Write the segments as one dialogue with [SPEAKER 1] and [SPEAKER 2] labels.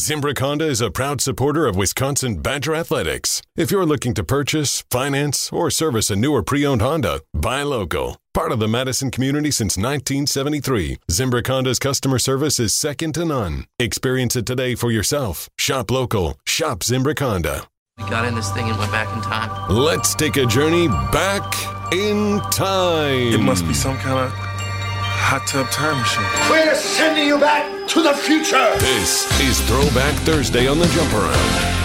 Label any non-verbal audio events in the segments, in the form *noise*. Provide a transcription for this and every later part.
[SPEAKER 1] Zimbrick Honda is a proud supporter of Wisconsin Badger Athletics. If you're looking to purchase, finance, or service a new or pre owned Honda, buy local. Part of the Madison community since 1973, Zimbrick Honda's customer service is second to none. Experience it today for yourself. Shop local. Shop Zimbrick Honda.
[SPEAKER 2] We got in this thing and went back in time.
[SPEAKER 1] Let's take a journey back in time.
[SPEAKER 3] It must be some kind of hot tub time machine.
[SPEAKER 4] We're sending you back to the future.
[SPEAKER 1] This is Throwback Thursday on the Jump Around.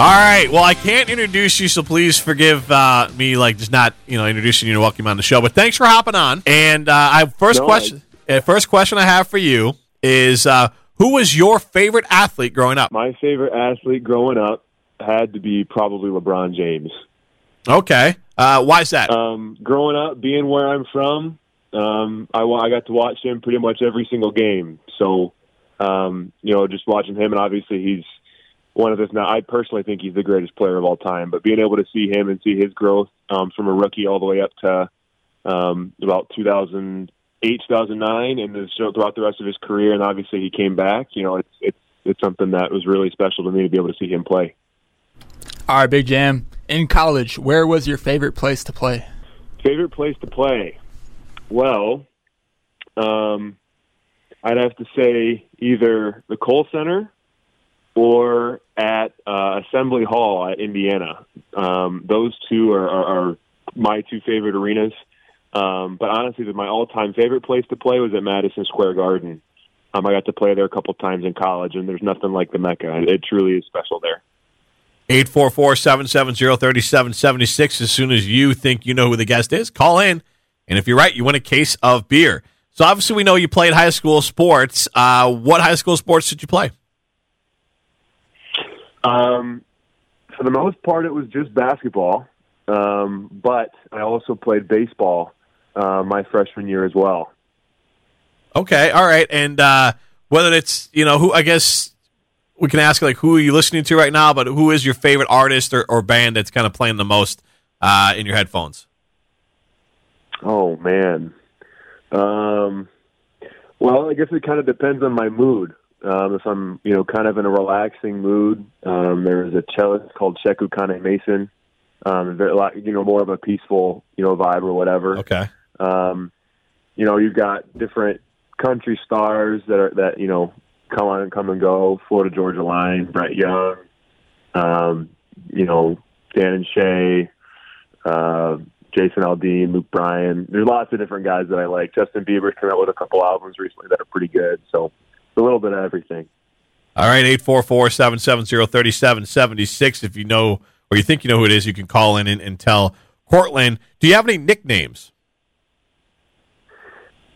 [SPEAKER 5] All right. Well, I can't introduce you, so please forgive uh, me, like just not you know introducing you to welcome you on the show. But thanks for hopping on. And uh, I first
[SPEAKER 6] No,
[SPEAKER 5] question, uh, first question I have for you is uh, who was your favorite athlete growing up?
[SPEAKER 6] My favorite athlete growing up had to be probably LeBron James.
[SPEAKER 5] Okay. Uh, why is that?
[SPEAKER 6] Um, growing up, being where I'm from, um, I, I got to watch him pretty much every single game. So, um, you know, just watching him, and obviously he's one of this. Now, I personally think he's the greatest player of all time. But being able to see him and see his growth um, from a rookie all the way up to um, about 2008, 2009, and then throughout the rest of his career, and obviously he came back. You know, it's it's it's something that was really special to me to be able to see him play.
[SPEAKER 7] All right, Big Jam. In college, where was your favorite place to play?
[SPEAKER 6] Favorite place to play? Well, um, I'd have to say either the Kohl Center or at uh, Assembly Hall at Indiana. Um, those two are, are, are my two favorite arenas. Um, but honestly, my all-time favorite place to play was at Madison Square Garden. Um, I got to play there a couple times in college, and there's nothing like the Mecca. It truly is special there.
[SPEAKER 5] 844-770-3776. As soon as you think you know who the guest is, call in. And if you're right, you win a case of beer. So obviously we know you played high school sports. Uh, what high school sports did you play?
[SPEAKER 6] Um, for the most part, it was just basketball, um, but I also played baseball uh, my freshman year as well.
[SPEAKER 5] Okay, all right. And uh, whether it's, you know, who I guess we can ask like who are you listening to right now, but who is your favorite artist or, or band that's kind of playing the most uh, in your headphones?
[SPEAKER 6] Oh man. Um, well, I guess it kind of depends on my mood. Um, if I'm, you know, kind of in a relaxing mood, um, there's a cellist called Sheku Kanneh-Mason. Um, a lot, you know, more of a peaceful, you know, vibe or whatever.
[SPEAKER 5] Okay.
[SPEAKER 6] Um, you know, you've got different country stars that are that you know come on and come and go. Florida Georgia Line, Brett Young, um, you know, Dan and Shay, uh, Jason Aldean, Luke Bryan. There's lots of different guys that I like. Justin Bieber's come out with a couple albums recently that are pretty good. So it's a little bit of everything.
[SPEAKER 5] All right, 844-770-3776. If you know or you think you know who it is, you can call in and, and tell Courtland. Do you have any nicknames?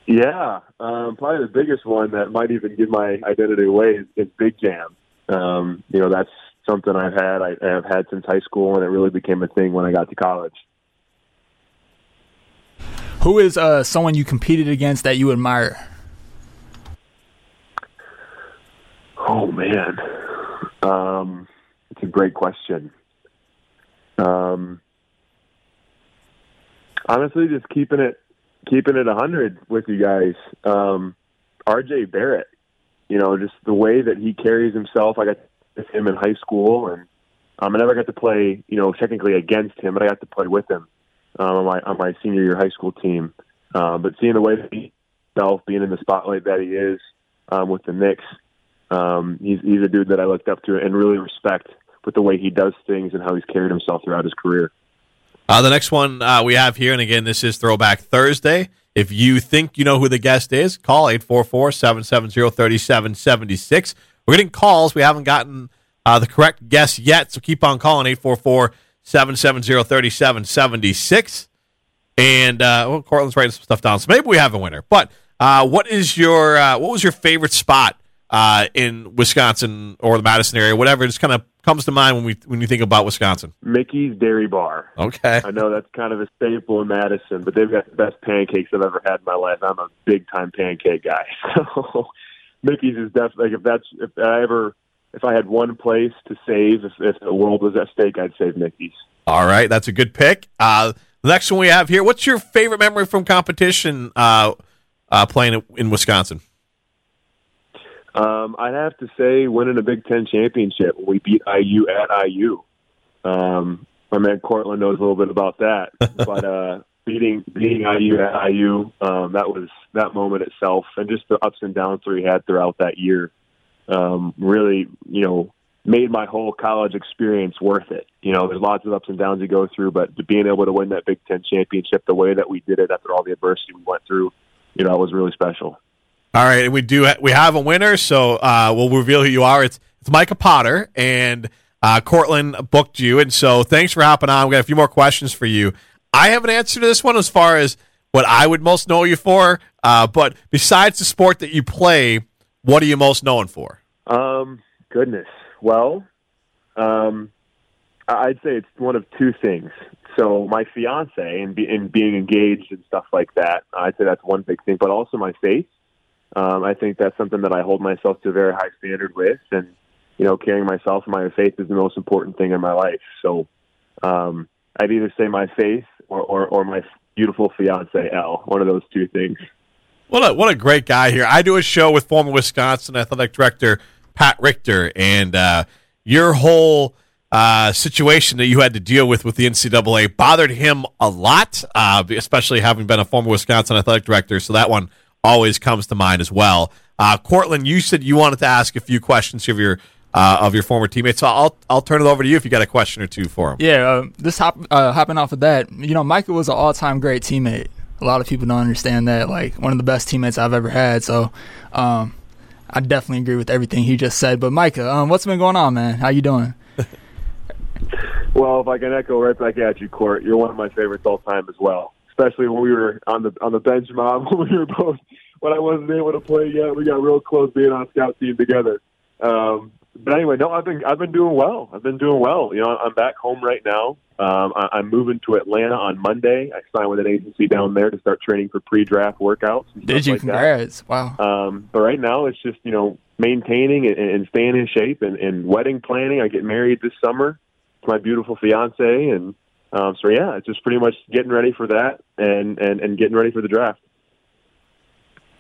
[SPEAKER 6] Yeah, um, probably the biggest one that might even give my identity away is, is Big Jam. Um, you know, that's something I've had. I, I've had since high school, and it really became a thing when I got to college.
[SPEAKER 7] Who is uh, someone you competed against that you admire?
[SPEAKER 6] Oh man, um, it's a great question. Um, honestly, just keeping it keeping it a hundred with you guys. Um, R.J. Barrett, you know, just the way that he carries himself. I got with him in high school, and um, I never got to play, you know, technically against him, but I got to play with him um, on my on my senior year high school team. Um, but seeing the way he himself being in the spotlight that he is um, with the Knicks, um, he's he's a dude that I looked up to and really respect with the way he does things and how he's carried himself throughout his career.
[SPEAKER 5] Uh, the next one uh, we have here, and again, this is Throwback Thursday. If you think you know who the guest is, call 844-770-3776. We're getting calls. We haven't gotten uh, the correct guess yet, so keep on calling 844-770-3776. And uh, well, Courtland's writing some stuff down, so maybe we have a winner. But uh, what is your uh, what was your favorite spot uh, in Wisconsin or the Madison area, whatever? Just kind of comes to mind when we when you think about Wisconsin.
[SPEAKER 6] Mickey's Dairy Bar.
[SPEAKER 5] Okay.
[SPEAKER 6] I know that's kind of a staple in Madison, but they've got the best pancakes I've ever had in my life. I'm a big time pancake guy. *laughs* So Mickey's is definitely like if that's if I ever if I had one place to save if, if the world was at stake, I'd save Mickey's.
[SPEAKER 5] All right, that's a good pick. Uh, next one we have here. What's your favorite memory from competition uh, uh, playing in Wisconsin?
[SPEAKER 6] Um, I'd have to say winning a Big Ten championship. We beat IU at IU. Um, my man Courtland knows a little bit about that, *laughs* but uh, beating beating IU at IU, um, that was that moment itself, and just the ups and downs that we had throughout that year, um, really, you know, made my whole college experience worth it. You know, there's lots of ups and downs you go through, but being able to win that Big Ten championship the way that we did it after all the adversity we went through, you know, was really special.
[SPEAKER 5] All right, and we do we have a winner, so uh, we'll reveal who you are. It's it's Micah Potter, and uh, Courtland booked you, and so thanks for hopping on. We got a few more questions for you. I have an answer to this one as far as what I would most know you for, uh, but besides the sport that you play, what are you most known for?
[SPEAKER 6] Um, goodness, well, um, I'd say it's one of two things. So my fiance and, be, and being engaged and stuff like that, I'd say that's one big thing. But also my faith. Um, I think that's something that I hold myself to a very high standard with, and you know, carrying myself and my faith is the most important thing in my life. So um, I'd either say my faith or, or, or my beautiful fiance Elle. One of those two things.
[SPEAKER 5] What a what a great guy here. I do a show with former Wisconsin athletic director Pat Richter, and uh, your whole uh, situation that you had to deal with with the NCAA bothered him a lot, uh, especially having been a former Wisconsin athletic director. So that one always comes to mind as well. Uh, Courtland, you said you wanted to ask a few questions of your uh, of your former teammates. So I'll I'll turn it over to you if you got a question or two for him.
[SPEAKER 7] Yeah, uh, this hop, uh, hopping off of that, you know, Michael was an all time great teammate. A lot of people don't understand that. Like one of the best teammates I've ever had. So, um, I definitely agree with everything he just said. But Micah, um, what's been going on, man? How you doing? *laughs*
[SPEAKER 6] well, if I can echo right back at you, Court, you're one of my favorites all time as well. Especially when we were on the on the bench mob *laughs* when we were both when I wasn't able to play yet. We got real close being on scout team together. Um, but anyway, no, I've been I've been doing well. I've been doing well. You know, I'm back home right now. Um, I, I'm moving to Atlanta on Monday. I signed with an agency down there to start training for pre-draft workouts.
[SPEAKER 7] Did you?
[SPEAKER 6] Like
[SPEAKER 7] Congrats! That. Wow.
[SPEAKER 6] Um, but right now, it's just you know maintaining and, and staying in shape and, and wedding planning. I get married this summer to my beautiful fiance, and um, so yeah, it's just pretty much getting ready for that and and and getting ready for the draft.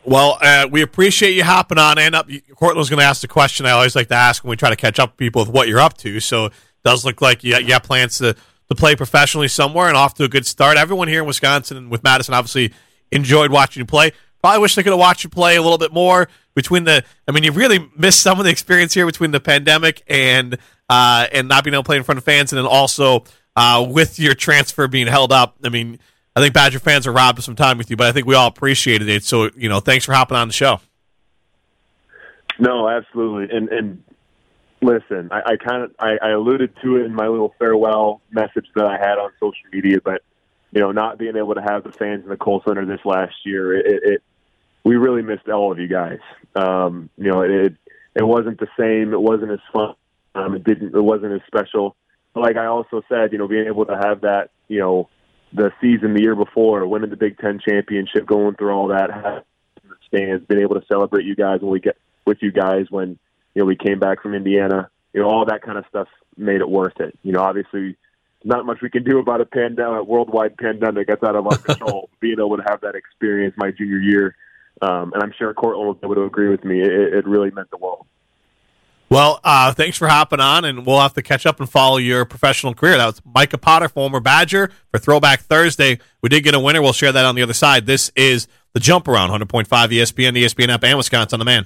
[SPEAKER 5] Well, uh, we appreciate you hopping on. And up, Courtland was going to ask the question I always like to ask when we try to catch up people with what you're up to. So it does look like you, you have plans to, to play professionally somewhere and off to a good start. Everyone here in Wisconsin and with Madison obviously enjoyed watching you play. Probably wish they could have watched you play a little bit more between the. I mean, you really missed some of the experience here between the pandemic and uh, and not being able to play in front of fans, and then also uh, with your transfer being held up. I mean, I think Badger fans are robbed of some time with you, but I think we all appreciated it. So, you know, thanks for hopping on the show.
[SPEAKER 6] No, absolutely. And and listen, I, I kind of I, I alluded to it in my little farewell message that I had on social media, but you know, not being able to have the fans in the Kohl Center this last year, it, it we really missed all of you guys. Um, you know, it it wasn't the same. It wasn't as fun. Um, it didn't. It wasn't as special. But like I also said, you know, being able to have that, you know the season the year before, winning the Big Ten championship, going through all that, stands, being able to celebrate you guys when we get with you guys when you know we came back from Indiana, you know all that kind of stuff made it worth it. You know, obviously, not much we can do about a pandemic, worldwide pandemic that's out of our control. *laughs* Being able to have that experience my junior year, um, and I'm sure Courtland able to agree with me. It, it really meant the world.
[SPEAKER 5] Well, uh, thanks for hopping on, and we'll have to catch up and follow your professional career. That was Micah Potter, former Badger, for Throwback Thursday. We did get a winner. We'll share that on the other side. This is the Jump Around, 100.5 ESPN, ESPN app, and Wisconsin on the Man.